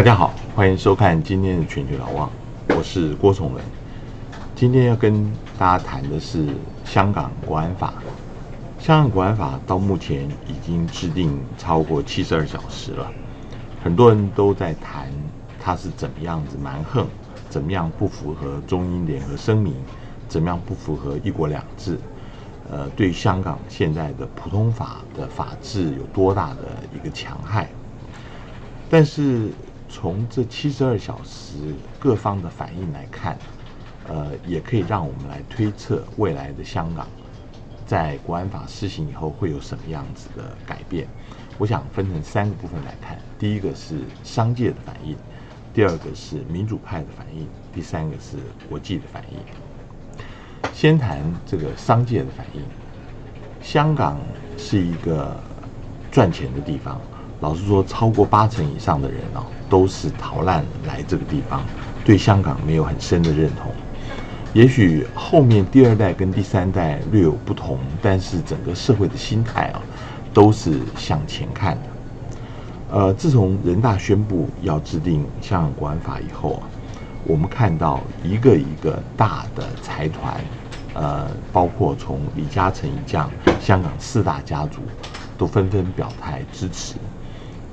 大家好，欢迎收看今天的全球老望，我是郭崇仁。今天要跟大家谈的是香港国安法。香港国安法到目前已经制定超过七十二小时了，很多人都在谈它是怎么样子蛮横，怎么样不符合中英联合声明，怎么样不符合一国两制，呃，对香港现在的普通法的法治有多大的一个强害？但是从这七十二小时各方的反应来看，呃，也可以让我们来推测未来的香港在国安法施行以后会有什么样子的改变。我想分成三个部分来看：第一个是商界的反应，第二个是民主派的反应，第三个是国际的反应。先谈这个商界的反应。香港是一个赚钱的地方，老实说，超过八成以上的人哦。都是逃难来这个地方，对香港没有很深的认同。也许后面第二代跟第三代略有不同，但是整个社会的心态啊，都是向前看的。呃，自从人大宣布要制定香港国安法以后啊，我们看到一个一个大的财团，呃，包括从李嘉诚一将，香港四大家族都纷纷表态支持，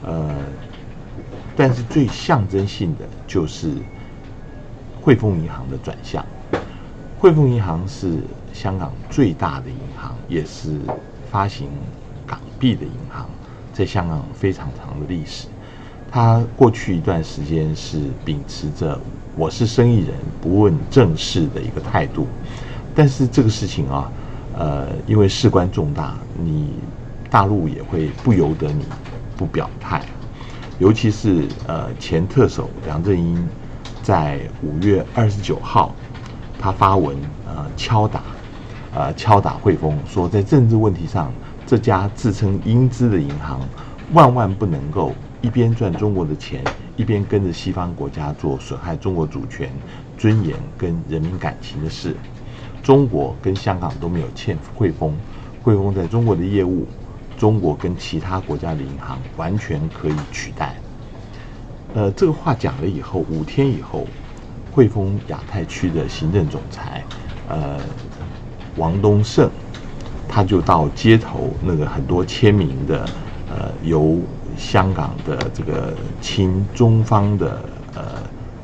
呃。但是最象征性的就是汇丰银行的转向。汇丰银行是香港最大的银行，也是发行港币的银行，在香港非常长的历史。它过去一段时间是秉持着“我是生意人，不问政事”的一个态度。但是这个事情啊，呃，因为事关重大，你大陆也会不由得你不表态。尤其是呃前特首梁振英，在五月二十九号，他发文呃敲打，呃敲打汇丰，说在政治问题上，这家自称英资的银行，万万不能够一边赚中国的钱，一边跟着西方国家做损害中国主权、尊严跟人民感情的事。中国跟香港都没有欠汇丰，汇丰在中国的业务。中国跟其他国家的银行完全可以取代。呃，这个话讲了以后，五天以后，汇丰亚太区的行政总裁，呃，王东胜，他就到街头那个很多签名的，呃，由香港的这个亲中方的呃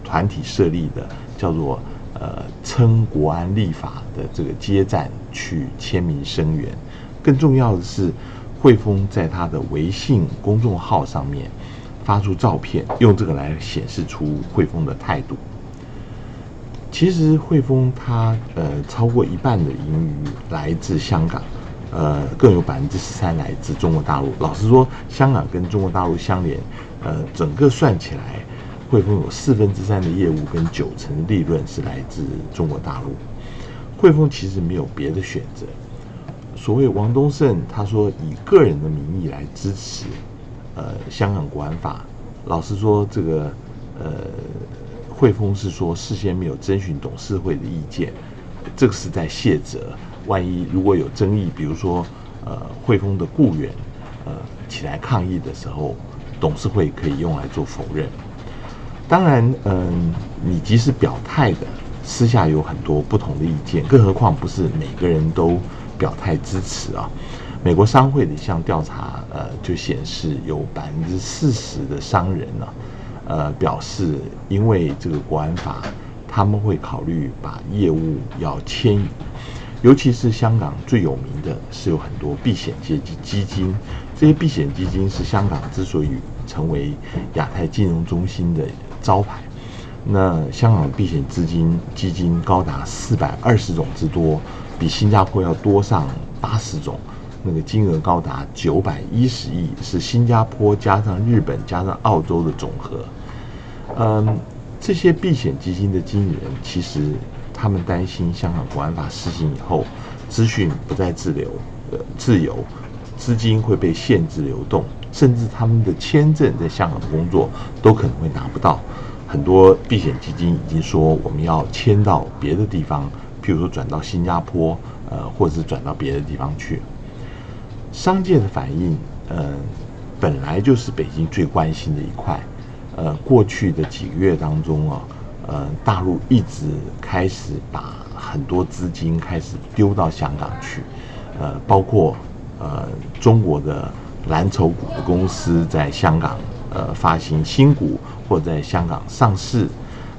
团体设立的，叫做呃称国安立法的这个街站去签名声援。更重要的是。汇丰在他的微信公众号上面发出照片，用这个来显示出汇丰的态度。其实汇丰它呃超过一半的盈余来自香港，呃更有百分之十三来自中国大陆。老实说，香港跟中国大陆相连，呃整个算起来，汇丰有四分之三的业务跟九成的利润是来自中国大陆。汇丰其实没有别的选择。所谓王东胜，他说以个人的名义来支持，呃，香港国安法。老实说，这个呃，汇丰是说事先没有征询董事会的意见，这个是在卸责。万一如果有争议，比如说呃，汇丰的雇员呃起来抗议的时候，董事会可以用来做否认。当然，嗯，你即使表态的，私下有很多不同的意见，更何况不是每个人都。表态支持啊！美国商会的一项调查，呃，就显示有百分之四十的商人呢，呃，表示因为这个国安法，他们会考虑把业务要迁移。尤其是香港最有名的是有很多避险基金基金，这些避险基金是香港之所以成为亚太金融中心的招牌。那香港避险资金基金高达四百二十种之多。比新加坡要多上八十种，那个金额高达九百一十亿，是新加坡加上日本加上澳洲的总和。嗯，这些避险基金的经理人其实他们担心香港国安法施行以后，资讯不再自流，呃，自由，资金会被限制流动，甚至他们的签证在香港的工作都可能会拿不到。很多避险基金已经说我们要迁到别的地方。譬如说转到新加坡，呃，或者是转到别的地方去，商界的反应，呃，本来就是北京最关心的一块。呃，过去的几个月当中啊，呃，大陆一直开始把很多资金开始丢到香港去，呃，包括呃中国的蓝筹股的公司在香港呃发行新股或在香港上市，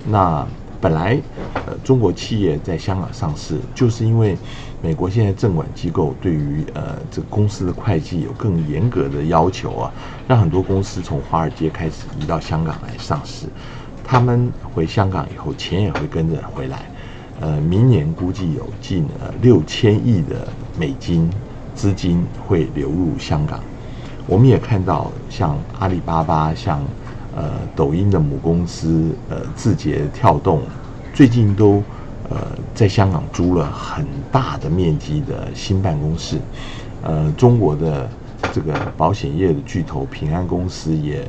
那。本来，呃，中国企业在香港上市，就是因为美国现在证管机构对于呃这公司的会计有更严格的要求啊，让很多公司从华尔街开始移到香港来上市。他们回香港以后，钱也会跟着回来。呃，明年估计有近呃六千亿的美金资金会流入香港。我们也看到，像阿里巴巴，像。呃，抖音的母公司呃，字节跳动最近都呃在香港租了很大的面积的新办公室。呃，中国的这个保险业的巨头平安公司也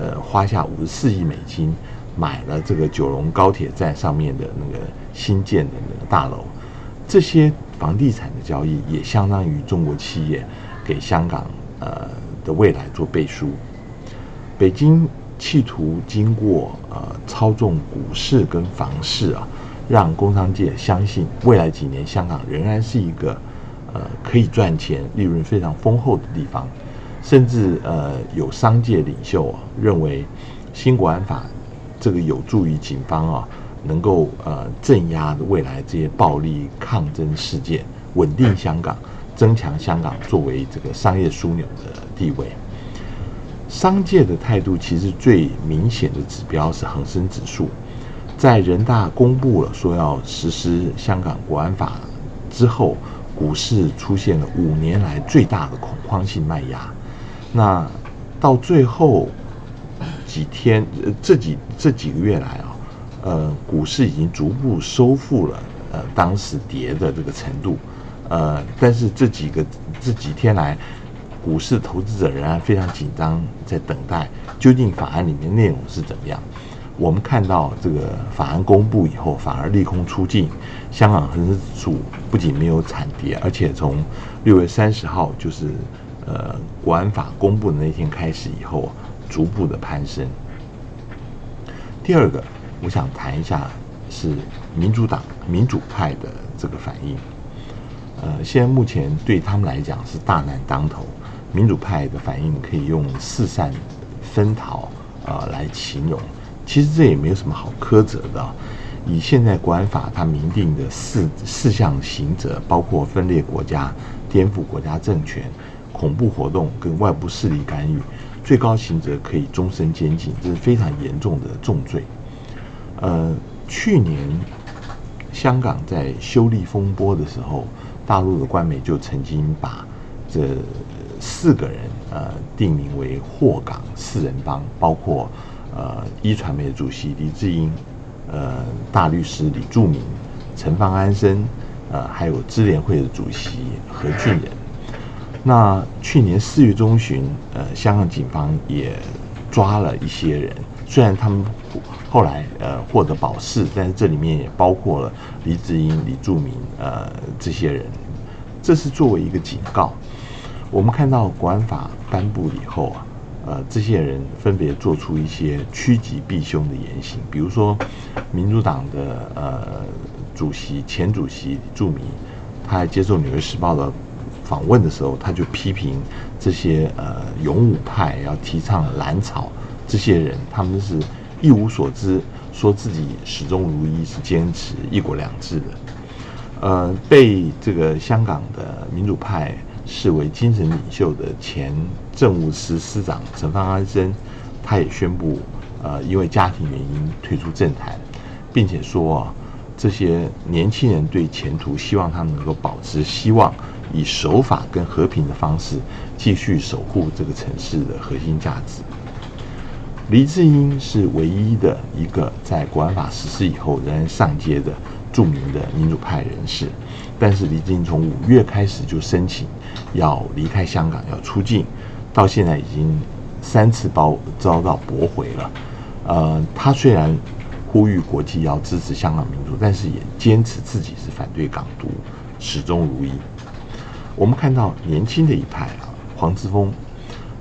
呃花下五十四亿美金买了这个九龙高铁站上面的那个新建的那个大楼。这些房地产的交易也相当于中国企业给香港呃的未来做背书。北京。企图经过呃操纵股市跟房市啊，让工商界相信未来几年香港仍然是一个呃可以赚钱、利润非常丰厚的地方，甚至呃有商界领袖啊认为新国安法这个有助于警方啊能够呃镇压未来这些暴力抗争事件，稳定香港，增强香港作为这个商业枢纽的地位。商界的态度其实最明显的指标是恒生指数，在人大公布了说要实施香港国安法之后，股市出现了五年来最大的恐慌性卖压。那到最后几天，这几这几个月来啊，呃，股市已经逐步收复了呃当时跌的这个程度，呃，但是这几个这几天来。股市投资者仍然非常紧张，在等待究竟法案里面内容是怎么样。我们看到这个法案公布以后，反而利空出尽，香港恒生指数不仅没有惨跌，而且从六月三十号，就是呃国安法公布的那天开始以后，逐步的攀升。第二个，我想谈一下是民主党民主派的这个反应。呃，现在目前对他们来讲是大难当头。民主派的反应可以用四散分逃啊来形容，其实这也没有什么好苛责的。以现在国安法它明定的四四项刑责，包括分裂国家、颠覆国家政权、恐怖活动跟外部势力干预，最高刑责可以终身监禁，这是非常严重的重罪。呃，去年香港在修例风波的时候，大陆的官媒就曾经把这。四个人，呃，定名为“霍港四人帮”，包括呃一传媒的主席黎智英，呃大律师李柱铭、陈方安生，呃还有支联会的主席何俊仁。那去年四月中旬，呃，香港警方也抓了一些人，虽然他们后来呃获得保释，但是这里面也包括了黎智英、李柱铭，呃这些人，这是作为一个警告。我们看到国安法颁布以后啊，呃，这些人分别做出一些趋吉避凶的言行，比如说，民主党的呃主席前主席著名，他在接受《纽约时报》的访问的时候，他就批评这些呃勇武派要提倡蓝草这些人，他们是一无所知，说自己始终如一，是坚持一国两制的，呃，被这个香港的民主派。视为精神领袖的前政务司司长陈方安生，他也宣布，呃，因为家庭原因退出政坛，并且说啊，这些年轻人对前途希望他们能够保持希望，以守法跟和平的方式继续守护这个城市的核心价值。黎智英是唯一的一个在国安法实施以后仍然上街的著名的民主派人士。但是黎智英从五月开始就申请要离开香港，要出境，到现在已经三次遭遭到驳回了。呃，他虽然呼吁国际要支持香港民主，但是也坚持自己是反对港独，始终如一。我们看到年轻的一派啊，黄之锋，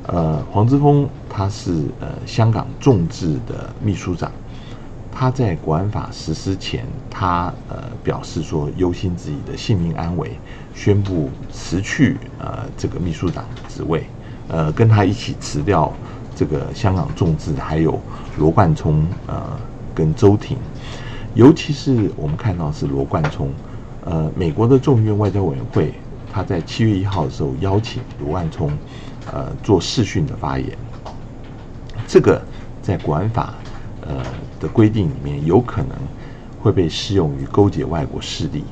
呃，黄之锋他是呃香港众志的秘书长，他在国安法实施前，他呃表示说忧心自己的性命安危，宣布辞去呃这个秘书长职位，呃跟他一起辞掉这个香港众志，还有罗冠聪呃跟周庭，尤其是我们看到是罗冠聪，呃美国的众议院外交委员会。他在七月一号的时候邀请罗万聪，呃，做视讯的发言。这个在国安法呃的规定里面，有可能会被适用于勾结外国势力。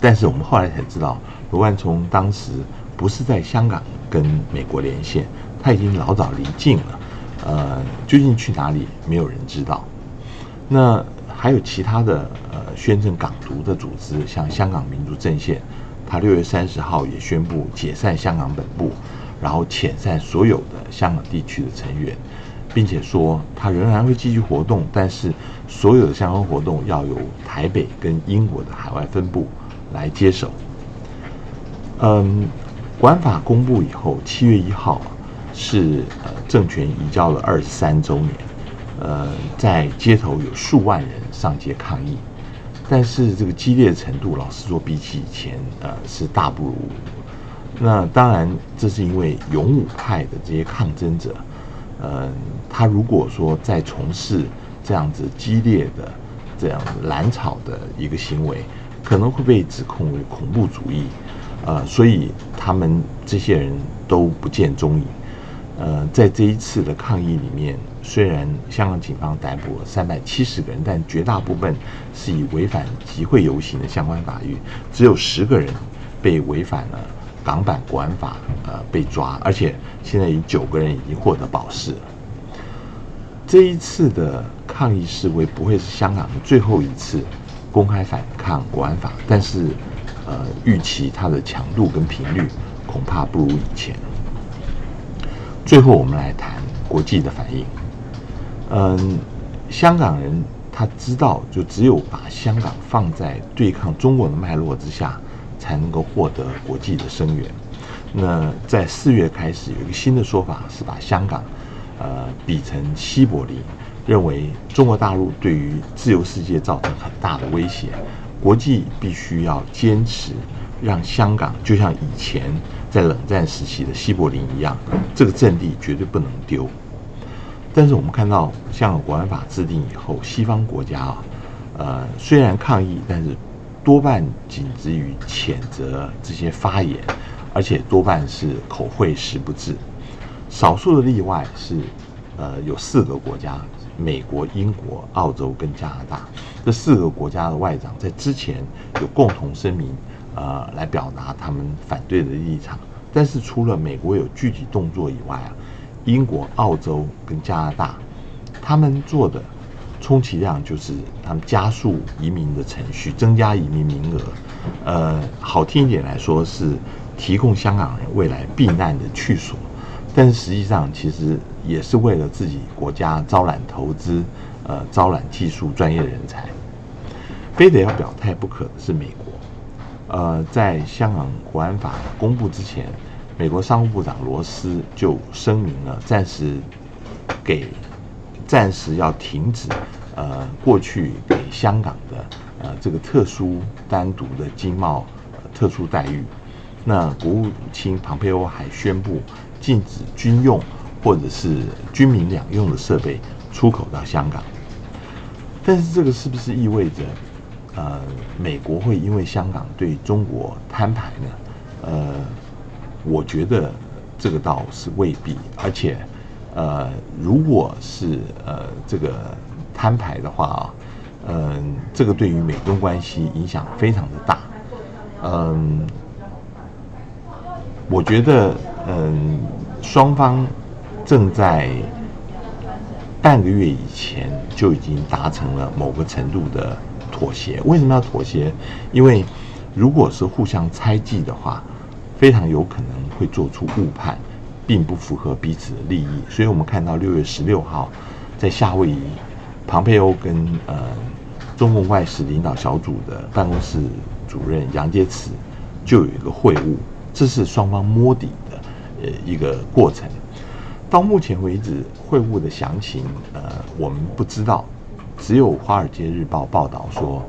但是我们后来才知道，罗万聪当时不是在香港跟美国连线，他已经老早离境了。呃，究竟去哪里，没有人知道。那还有其他的呃宣称港独的组织，像香港民族阵线。他六月三十号也宣布解散香港本部，然后遣散所有的香港地区的成员，并且说他仍然会继续活动，但是所有的相关活动要由台北跟英国的海外分部来接手。嗯，管法公布以后，七月一号是呃政权移交了二十三周年，呃，在街头有数万人上街抗议。但是这个激烈程度，老实说，比起以前，呃，是大不如。那当然，这是因为勇武派的这些抗争者，呃，他如果说再从事这样子激烈的、这样蓝草的一个行为，可能会被指控为恐怖主义，呃，所以他们这些人都不见踪影。呃，在这一次的抗议里面，虽然香港警方逮捕了三百七十个人，但绝大部分是以违反集会游行的相关法律，只有十个人被违反了港版国安法，呃，被抓，而且现在有九个人已经获得保释。这一次的抗议示威不会是香港的最后一次公开反抗国安法，但是，呃，预期它的强度跟频率恐怕不如以前。最后，我们来谈国际的反应。嗯，香港人他知道，就只有把香港放在对抗中国的脉络之下，才能够获得国际的声援。那在四月开始，有一个新的说法，是把香港呃比成西柏林，认为中国大陆对于自由世界造成很大的威胁，国际必须要坚持。让香港就像以前在冷战时期的西柏林一样，这个阵地绝对不能丢。但是我们看到香港国安法制定以后，西方国家啊，呃，虽然抗议，但是多半仅止于谴责这些发言，而且多半是口惠实不至。少数的例外是，呃，有四个国家：美国、英国、澳洲跟加拿大。这四个国家的外长在之前有共同声明。呃，来表达他们反对的立场。但是除了美国有具体动作以外啊，英国、澳洲跟加拿大，他们做的充其量就是他们加速移民的程序，增加移民名额。呃，好听一点来说是提供香港人未来避难的去所，但是实际上其实也是为了自己国家招揽投资，呃，招揽技术专业人才。非得要表态不可的是美国。呃，在香港国安法公布之前，美国商务部长罗斯就声明了，暂时给暂时要停止呃过去给香港的呃这个特殊单独的经贸特殊待遇。那国务卿庞佩欧还宣布禁止军用或者是军民两用的设备出口到香港。但是这个是不是意味着？呃，美国会因为香港对中国摊牌呢？呃，我觉得这个倒是未必。而且，呃，如果是呃这个摊牌的话啊，嗯，这个对于美中关系影响非常的大。嗯，我觉得，嗯，双方正在半个月以前就已经达成了某个程度的。妥协为什么要妥协？因为如果是互相猜忌的话，非常有可能会做出误判，并不符合彼此的利益。所以我们看到六月十六号在夏威夷，庞佩欧跟呃中共外事领导小组的办公室主任杨洁篪就有一个会晤，这是双方摸底的呃一个过程。到目前为止，会晤的详情，呃，我们不知道。只有《华尔街日报》报道说，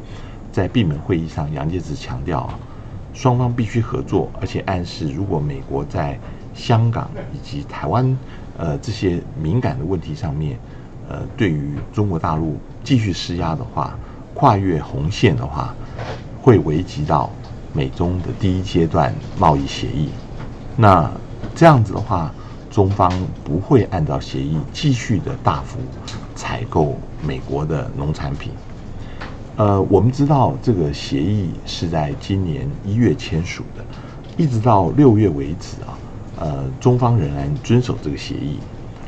在闭门会议上，杨洁篪强调，双方必须合作，而且暗示，如果美国在香港以及台湾，呃，这些敏感的问题上面，呃，对于中国大陆继续施压的话，跨越红线的话，会危及到美中的第一阶段贸易协议。那这样子的话。中方不会按照协议继续的大幅采购美国的农产品。呃，我们知道这个协议是在今年一月签署的，一直到六月为止啊，呃，中方仍然遵守这个协议。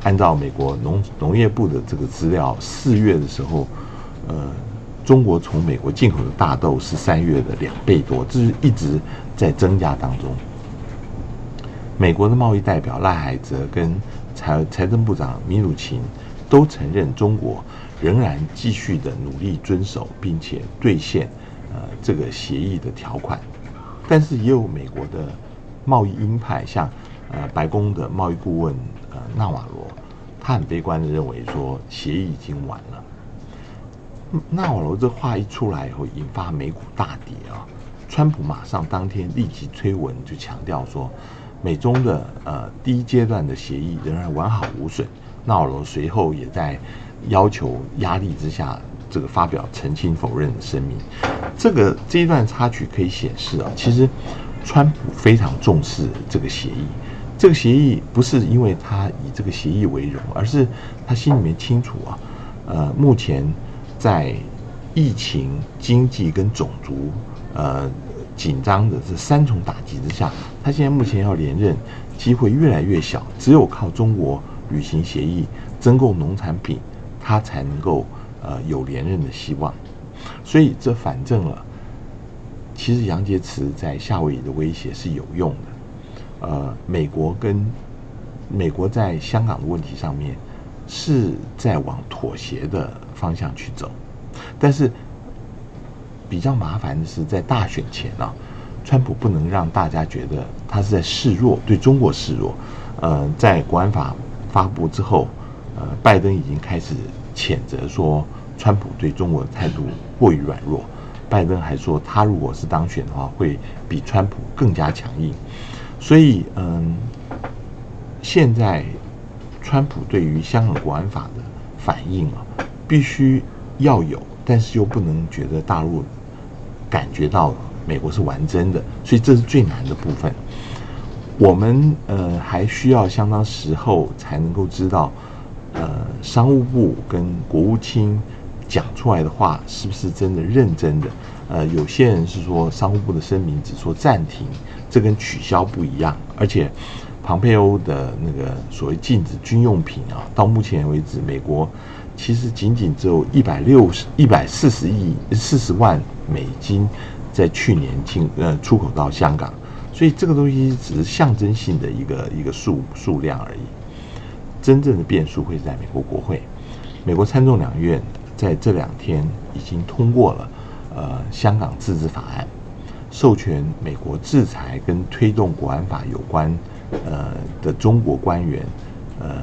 按照美国农农业部的这个资料，四月的时候，呃，中国从美国进口的大豆是三月的两倍多，这是一直在增加当中。美国的贸易代表赖海泽跟财财政部长米鲁琴都承认，中国仍然继续的努力遵守并且兑现呃这个协议的条款。但是也有美国的贸易鹰派，像呃白宫的贸易顾问呃纳瓦罗，他很悲观的认为说协议已经完了。纳瓦罗这话一出来以后，引发美股大跌啊！川普马上当天立即推文就强调说。美中的呃第一阶段的协议仍然完好无损。纳瓦罗随后也在要求压力之下，这个发表澄清否认的声明。这个这一段插曲可以显示啊，其实川普非常重视这个协议。这个协议不是因为他以这个协议为荣，而是他心里面清楚啊，呃，目前在疫情、经济跟种族呃。紧张的这三重打击之下，他现在目前要连任机会越来越小，只有靠中国履行协议、增购农产品，他才能够呃有连任的希望。所以这反证了，其实杨洁篪在夏威夷的威胁是有用的。呃，美国跟美国在香港的问题上面是在往妥协的方向去走，但是。比较麻烦的是，在大选前啊，川普不能让大家觉得他是在示弱，对中国示弱。呃，在国安法发布之后，呃，拜登已经开始谴责说，川普对中国的态度过于软弱。拜登还说，他如果是当选的话，会比川普更加强硬。所以，嗯，现在川普对于香港国安法的反应啊，必须要有，但是又不能觉得大陆。感觉到美国是玩真的，所以这是最难的部分。我们呃还需要相当时候才能够知道，呃，商务部跟国务卿讲出来的话是不是真的认真的？呃，有些人是说商务部的声明只说暂停，这跟取消不一样。而且，庞佩欧的那个所谓禁止军用品啊，到目前为止，美国。其实仅仅只有一百六十一百四十亿四十万美金，在去年进呃出口到香港，所以这个东西只是象征性的一个一个数数量而已。真正的变数会在美国国会，美国参众两院在这两天已经通过了呃香港自治法案，授权美国制裁跟推动国安法有关呃的中国官员呃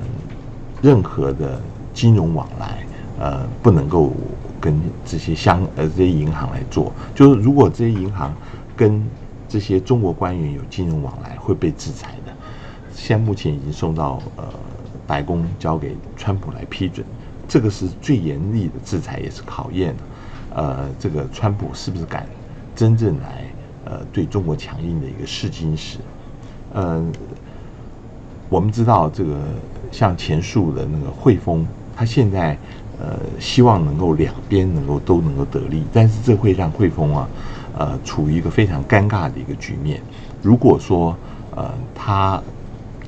任何的。金融往来，呃，不能够跟这些相呃这些银行来做。就是如果这些银行跟这些中国官员有金融往来，会被制裁的。现在目前已经送到呃白宫，交给川普来批准。这个是最严厉的制裁，也是考验呃这个川普是不是敢真正来呃对中国强硬的一个试金石。嗯，我们知道这个像前述的那个汇丰。他现在，呃，希望能够两边能够都能够得利，但是这会让汇丰啊，呃，处于一个非常尴尬的一个局面。如果说，呃，他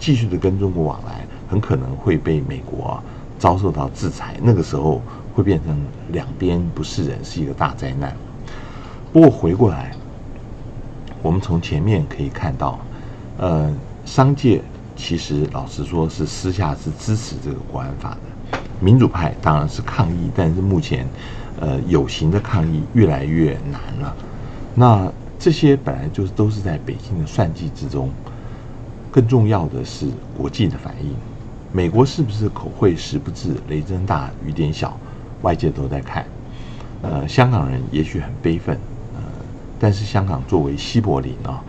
继续的跟中国往来，很可能会被美国遭受到制裁，那个时候会变成两边不是人，是一个大灾难。不过回过来，我们从前面可以看到，呃，商界其实老实说是私下是支持这个国安法的。民主派当然是抗议，但是目前，呃，有形的抗议越来越难了。那这些本来就是都是在北京的算计之中。更重要的是国际的反应。美国是不是口惠实不至，雷声大雨点小，外界都在看。呃，香港人也许很悲愤，呃，但是香港作为西柏林啊，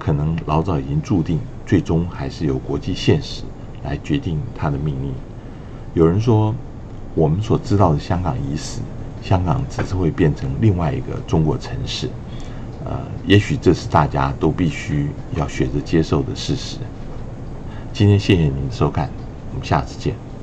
可能老早已经注定，最终还是由国际现实来决定它的命运。有人说，我们所知道的香港已死，香港只是会变成另外一个中国城市。呃，也许这是大家都必须要学着接受的事实。今天谢谢您的收看，我们下次见。